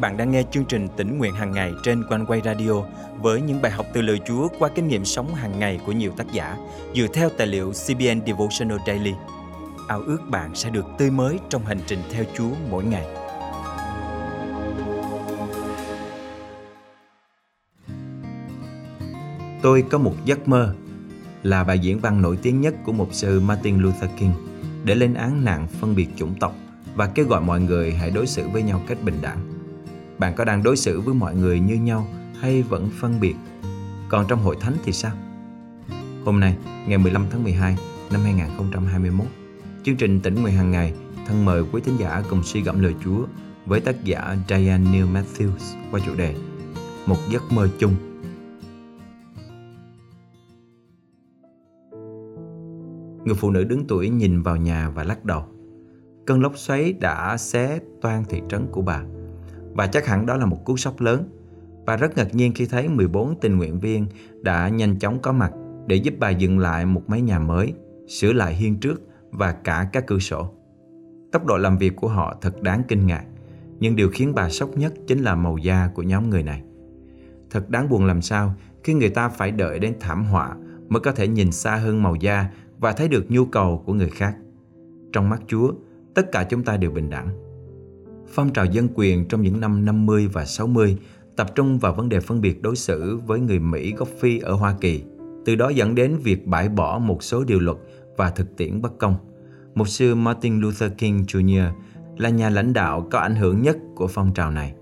bạn đang nghe chương trình tỉnh nguyện hàng ngày trên quanh quay radio với những bài học từ lời Chúa qua kinh nghiệm sống hàng ngày của nhiều tác giả dựa theo tài liệu CBN Devotional Daily. Ao ước bạn sẽ được tươi mới trong hành trình theo Chúa mỗi ngày. Tôi có một giấc mơ là bài diễn văn nổi tiếng nhất của mục sư Martin Luther King để lên án nạn phân biệt chủng tộc và kêu gọi mọi người hãy đối xử với nhau cách bình đẳng. Bạn có đang đối xử với mọi người như nhau hay vẫn phân biệt? Còn trong hội thánh thì sao? Hôm nay, ngày 15 tháng 12 năm 2021, chương trình tỉnh nguyện hàng ngày thân mời quý thính giả cùng suy gẫm lời Chúa với tác giả Diane Neil Matthews qua chủ đề Một giấc mơ chung Người phụ nữ đứng tuổi nhìn vào nhà và lắc đầu. Cơn lốc xoáy đã xé toan thị trấn của bà. Và chắc hẳn đó là một cú sốc lớn. Bà rất ngạc nhiên khi thấy 14 tình nguyện viên đã nhanh chóng có mặt để giúp bà dựng lại một mái nhà mới, sửa lại hiên trước và cả các cửa sổ. Tốc độ làm việc của họ thật đáng kinh ngạc, nhưng điều khiến bà sốc nhất chính là màu da của nhóm người này. Thật đáng buồn làm sao khi người ta phải đợi đến thảm họa mới có thể nhìn xa hơn màu da và thấy được nhu cầu của người khác. Trong mắt Chúa, tất cả chúng ta đều bình đẳng. Phong trào dân quyền trong những năm 50 và 60 tập trung vào vấn đề phân biệt đối xử với người Mỹ gốc Phi ở Hoa Kỳ, từ đó dẫn đến việc bãi bỏ một số điều luật và thực tiễn bất công. Mục sư Martin Luther King Jr. là nhà lãnh đạo có ảnh hưởng nhất của phong trào này.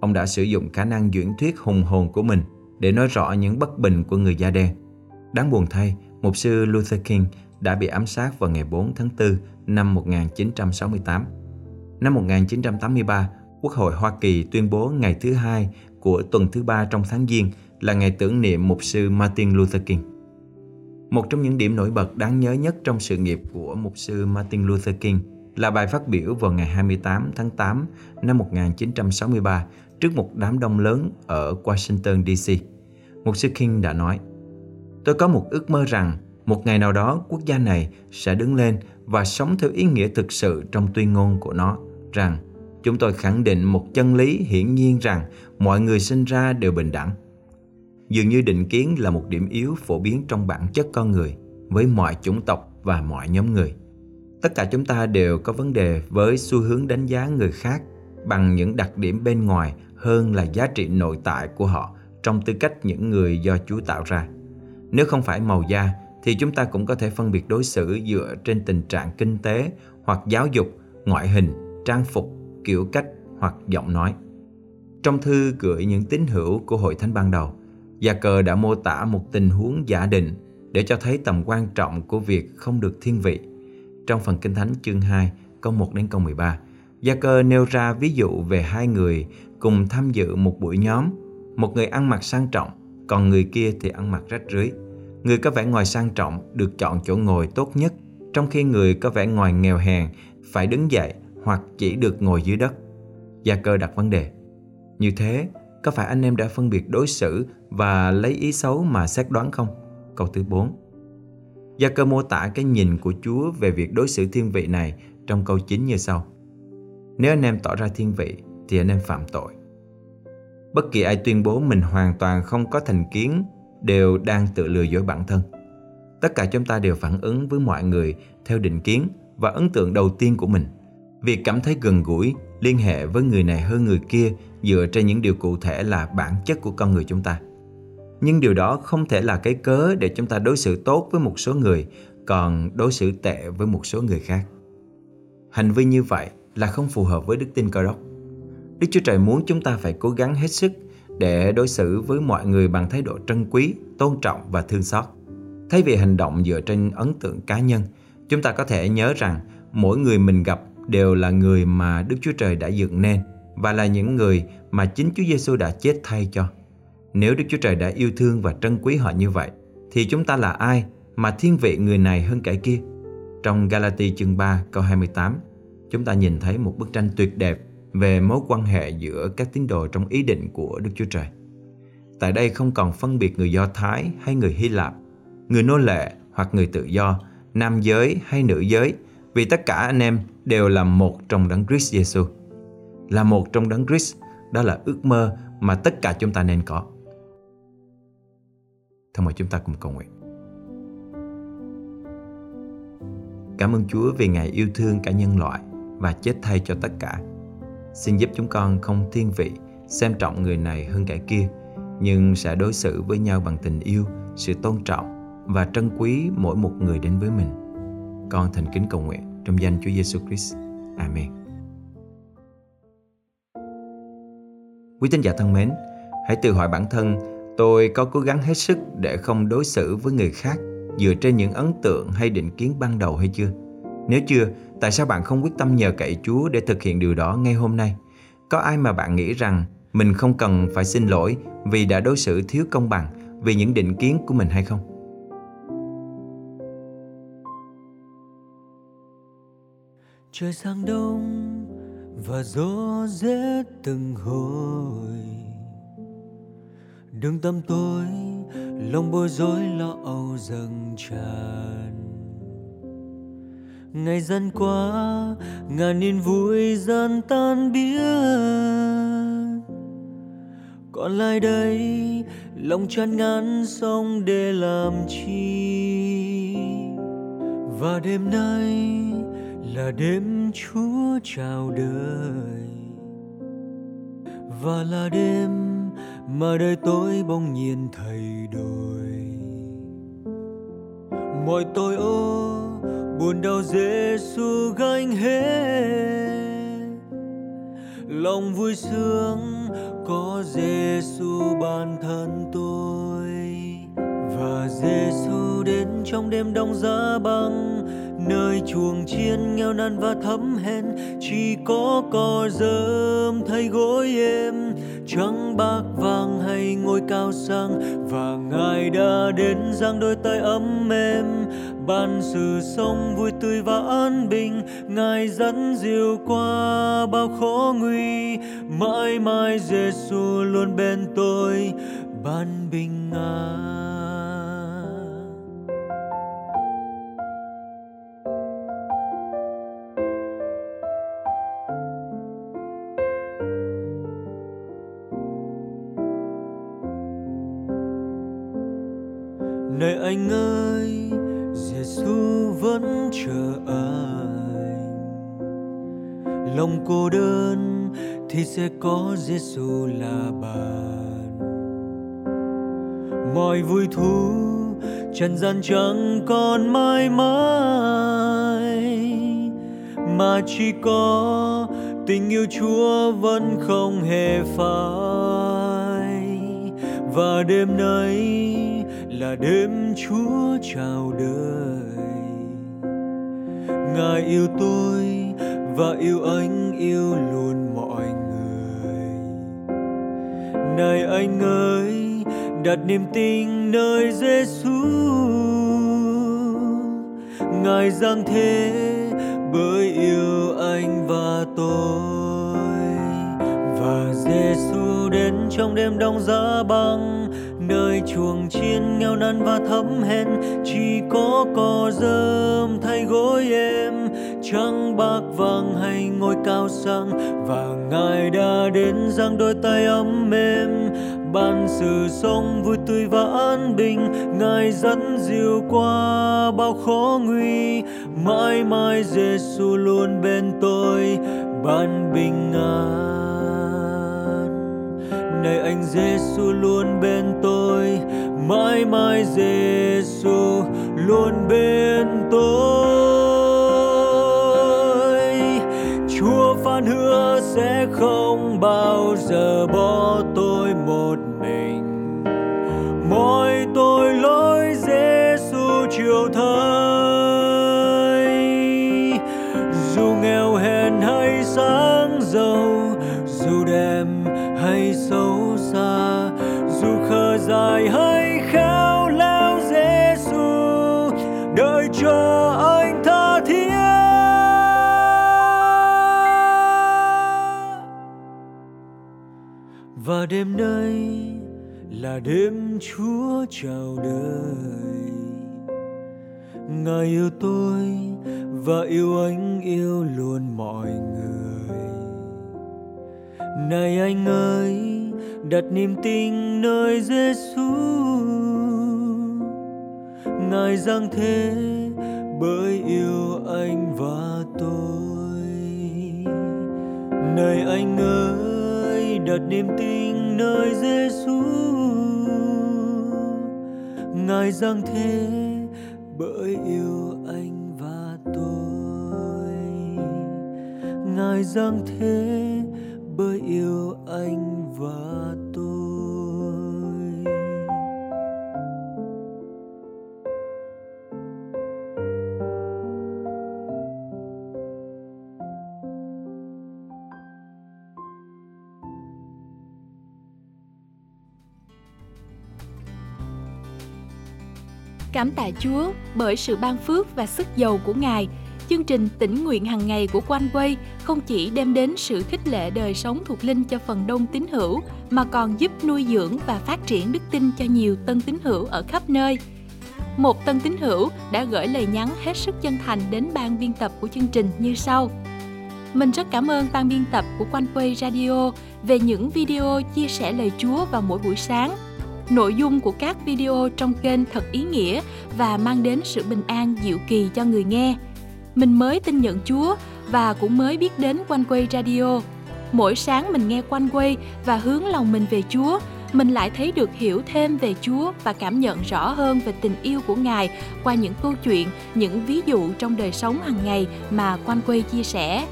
Ông đã sử dụng khả năng diễn thuyết hùng hồn của mình để nói rõ những bất bình của người da đen. Đáng buồn thay, mục sư Luther King đã bị ám sát vào ngày 4 tháng 4 năm 1968. Năm 1983, Quốc hội Hoa Kỳ tuyên bố ngày thứ hai của tuần thứ ba trong tháng Giêng là ngày tưởng niệm mục sư Martin Luther King. Một trong những điểm nổi bật đáng nhớ nhất trong sự nghiệp của mục sư Martin Luther King là bài phát biểu vào ngày 28 tháng 8 năm 1963 trước một đám đông lớn ở Washington DC. Mục sư King đã nói: Tôi có một ước mơ rằng một ngày nào đó quốc gia này sẽ đứng lên và sống theo ý nghĩa thực sự trong tuyên ngôn của nó rằng chúng tôi khẳng định một chân lý hiển nhiên rằng mọi người sinh ra đều bình đẳng. Dường như định kiến là một điểm yếu phổ biến trong bản chất con người với mọi chủng tộc và mọi nhóm người. Tất cả chúng ta đều có vấn đề với xu hướng đánh giá người khác bằng những đặc điểm bên ngoài hơn là giá trị nội tại của họ trong tư cách những người do Chúa tạo ra. Nếu không phải màu da thì chúng ta cũng có thể phân biệt đối xử dựa trên tình trạng kinh tế hoặc giáo dục, ngoại hình, trang phục, kiểu cách hoặc giọng nói. Trong thư gửi những tín hữu của hội thánh ban đầu, Gia cờ đã mô tả một tình huống giả định để cho thấy tầm quan trọng của việc không được thiên vị. Trong phần Kinh Thánh chương 2, câu 1 đến câu 13, Gia cơ nêu ra ví dụ về hai người cùng tham dự một buổi nhóm. Một người ăn mặc sang trọng, còn người kia thì ăn mặc rách rưới. Người có vẻ ngoài sang trọng được chọn chỗ ngồi tốt nhất, trong khi người có vẻ ngoài nghèo hèn phải đứng dậy hoặc chỉ được ngồi dưới đất. Gia cơ đặt vấn đề. Như thế, có phải anh em đã phân biệt đối xử và lấy ý xấu mà xét đoán không? Câu thứ 4 Gia cơ mô tả cái nhìn của Chúa về việc đối xử thiên vị này trong câu 9 như sau. Nếu anh em tỏ ra thiên vị thì anh em phạm tội. Bất kỳ ai tuyên bố mình hoàn toàn không có thành kiến đều đang tự lừa dối bản thân. Tất cả chúng ta đều phản ứng với mọi người theo định kiến và ấn tượng đầu tiên của mình. Việc cảm thấy gần gũi, liên hệ với người này hơn người kia dựa trên những điều cụ thể là bản chất của con người chúng ta. Nhưng điều đó không thể là cái cớ để chúng ta đối xử tốt với một số người, còn đối xử tệ với một số người khác. Hành vi như vậy là không phù hợp với đức tin cơ đốc. Đức Chúa Trời muốn chúng ta phải cố gắng hết sức để đối xử với mọi người bằng thái độ trân quý, tôn trọng và thương xót. Thay vì hành động dựa trên ấn tượng cá nhân, chúng ta có thể nhớ rằng mỗi người mình gặp đều là người mà Đức Chúa Trời đã dựng nên và là những người mà chính Chúa Giêsu đã chết thay cho. Nếu Đức Chúa Trời đã yêu thương và trân quý họ như vậy, thì chúng ta là ai mà thiên vị người này hơn kẻ kia? Trong Galati chương 3 câu 28, chúng ta nhìn thấy một bức tranh tuyệt đẹp về mối quan hệ giữa các tín đồ trong ý định của Đức Chúa Trời. Tại đây không còn phân biệt người Do Thái hay người Hy Lạp, người nô lệ hoặc người tự do, nam giới hay nữ giới, vì tất cả anh em đều là một trong đấng Christ Jesus. Là một trong đấng Christ đó là ước mơ mà tất cả chúng ta nên có. Thôi mời chúng ta cùng cầu nguyện. Cảm ơn Chúa vì Ngài yêu thương cả nhân loại và chết thay cho tất cả. Xin giúp chúng con không thiên vị, xem trọng người này hơn kẻ kia, nhưng sẽ đối xử với nhau bằng tình yêu, sự tôn trọng và trân quý mỗi một người đến với mình. Con thành kính cầu nguyện trong danh Chúa Giêsu Christ. Amen. Quý tín giả thân mến, hãy tự hỏi bản thân tôi có cố gắng hết sức để không đối xử với người khác dựa trên những ấn tượng hay định kiến ban đầu hay chưa? Nếu chưa, tại sao bạn không quyết tâm nhờ cậy Chúa để thực hiện điều đó ngay hôm nay? Có ai mà bạn nghĩ rằng mình không cần phải xin lỗi vì đã đối xử thiếu công bằng vì những định kiến của mình hay không? Trời sang đông và gió rét từng hồi. Đường tâm tôi lòng bối rối lo âu dâng tràn. Ngày dần qua, ngàn niềm vui dần tan biến. Còn lại đây, lòng chán ngán xong để làm chi? Và đêm nay là đêm chúa chào đời. Và là đêm mà đời tôi bỗng nhiên thay đổi. Mọi tôi ô, buồn đau Giêsu gánh hết. Lòng vui sướng có Giêsu bản thân tôi. Và Giêsu đến trong đêm đông giá băng nơi chuồng chiên nghèo nàn và thấm hèn. Chỉ có cỏ rơm thay gối êm, trắng bạc vàng hay ngôi cao sang. Và ngài đã đến giang đôi tay ấm êm ban sự sống vui tươi và an bình. Ngài dẫn dìu qua bao khó nguy, mãi mãi Giêsu luôn bên tôi, ban bình an. Này anh ơi Giêsu vẫn chờ anh. Lòng cô đơn thì sẽ có Giêsu là bạn. Mọi vui thú trần gian chẳng còn mãi mãi, mà chỉ có tình yêu Chúa vẫn không hề phai. Và đêm nay là đêm Chúa chào đời. Ngài yêu tôi và yêu anh yêu luôn mọi người. Này anh ơi, đặt niềm tin nơi Giêsu Ngài giang thế bởi yêu anh và tôi. Và Giêsu đến trong đêm đông giá băng nơi chuồng chiên nghèo nàn và thấm hèn. Chỉ có cỏ rơm thay gối em trắng bạc vàng hay ngôi cao sang. Và ngài đã đến giang đôi tay ấm êm ban sự sống vui tươi và an bình, ngài dẫn dìu qua bao khó nguy. Mãi mãi Giêsu luôn bên tôi, ban bình an này anh Giêsu luôn bên tôi, mãi mãi Giêsu luôn bên tôi. Chúa phán hứa sẽ không bao giờ bỏ dài hay khéo léo Giêsu đợi chờ anh tha thiết. Và đêm nay là đêm Chúa chào đời. Ngài yêu tôi và yêu anh yêu luôn mọi người. Này anh ơi đặt niềm tin nơi Giêsu ngài giang thế bởi yêu anh và tôi. Này anh ơi, đặt niềm tin nơi Giêsu ngài giang thế bởi yêu anh và tôi. Ngài giang thế bởi yêu anh và tôi Cảm tạ Chúa bởi sự ban phước và sức giàu của Ngài. Chương trình tỉnh nguyện hàng ngày của Quanh Quay không chỉ đem đến sự khích lệ đời sống thuộc linh cho phần đông tín hữu, mà còn giúp nuôi dưỡng và phát triển đức tin cho nhiều tân tín hữu ở khắp nơi. Một tân tín hữu đã gửi lời nhắn hết sức chân thành đến ban biên tập của chương trình như sau. Mình rất cảm ơn ban biên tập của Quanh Quay Radio về những video chia sẻ lời Chúa vào mỗi buổi sáng – Nội dung của các video trong kênh thật ý nghĩa và mang đến sự bình an diệu kỳ cho người nghe. Mình mới tin nhận Chúa và cũng mới biết đến Quanh Quay Radio. Mỗi sáng mình nghe Quanh Quay và hướng lòng mình về Chúa, mình lại thấy được hiểu thêm về Chúa và cảm nhận rõ hơn về tình yêu của Ngài qua những câu chuyện, những ví dụ trong đời sống hàng ngày mà Quanh Quay chia sẻ.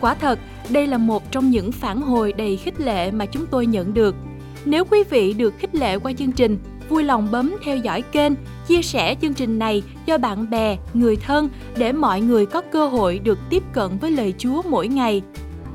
Quả thật, đây là một trong những phản hồi đầy khích lệ mà chúng tôi nhận được – nếu quý vị được khích lệ qua chương trình, vui lòng bấm theo dõi kênh, chia sẻ chương trình này cho bạn bè, người thân để mọi người có cơ hội được tiếp cận với lời Chúa mỗi ngày.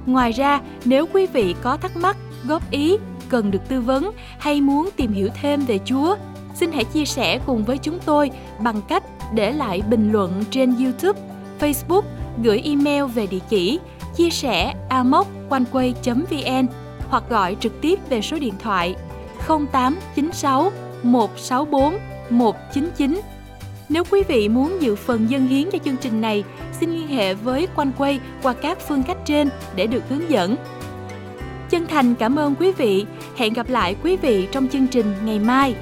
Ngoài ra, nếu quý vị có thắc mắc, góp ý, cần được tư vấn hay muốn tìm hiểu thêm về Chúa, xin hãy chia sẻ cùng với chúng tôi bằng cách để lại bình luận trên YouTube, Facebook, gửi email về địa chỉ chia sẻ amoconeway.vn hoặc gọi trực tiếp về số điện thoại 0896 164 199. Nếu quý vị muốn dự phần dân hiến cho chương trình này, xin liên hệ với Quanh Quay qua các phương cách trên để được hướng dẫn. Chân thành cảm ơn quý vị. Hẹn gặp lại quý vị trong chương trình ngày mai.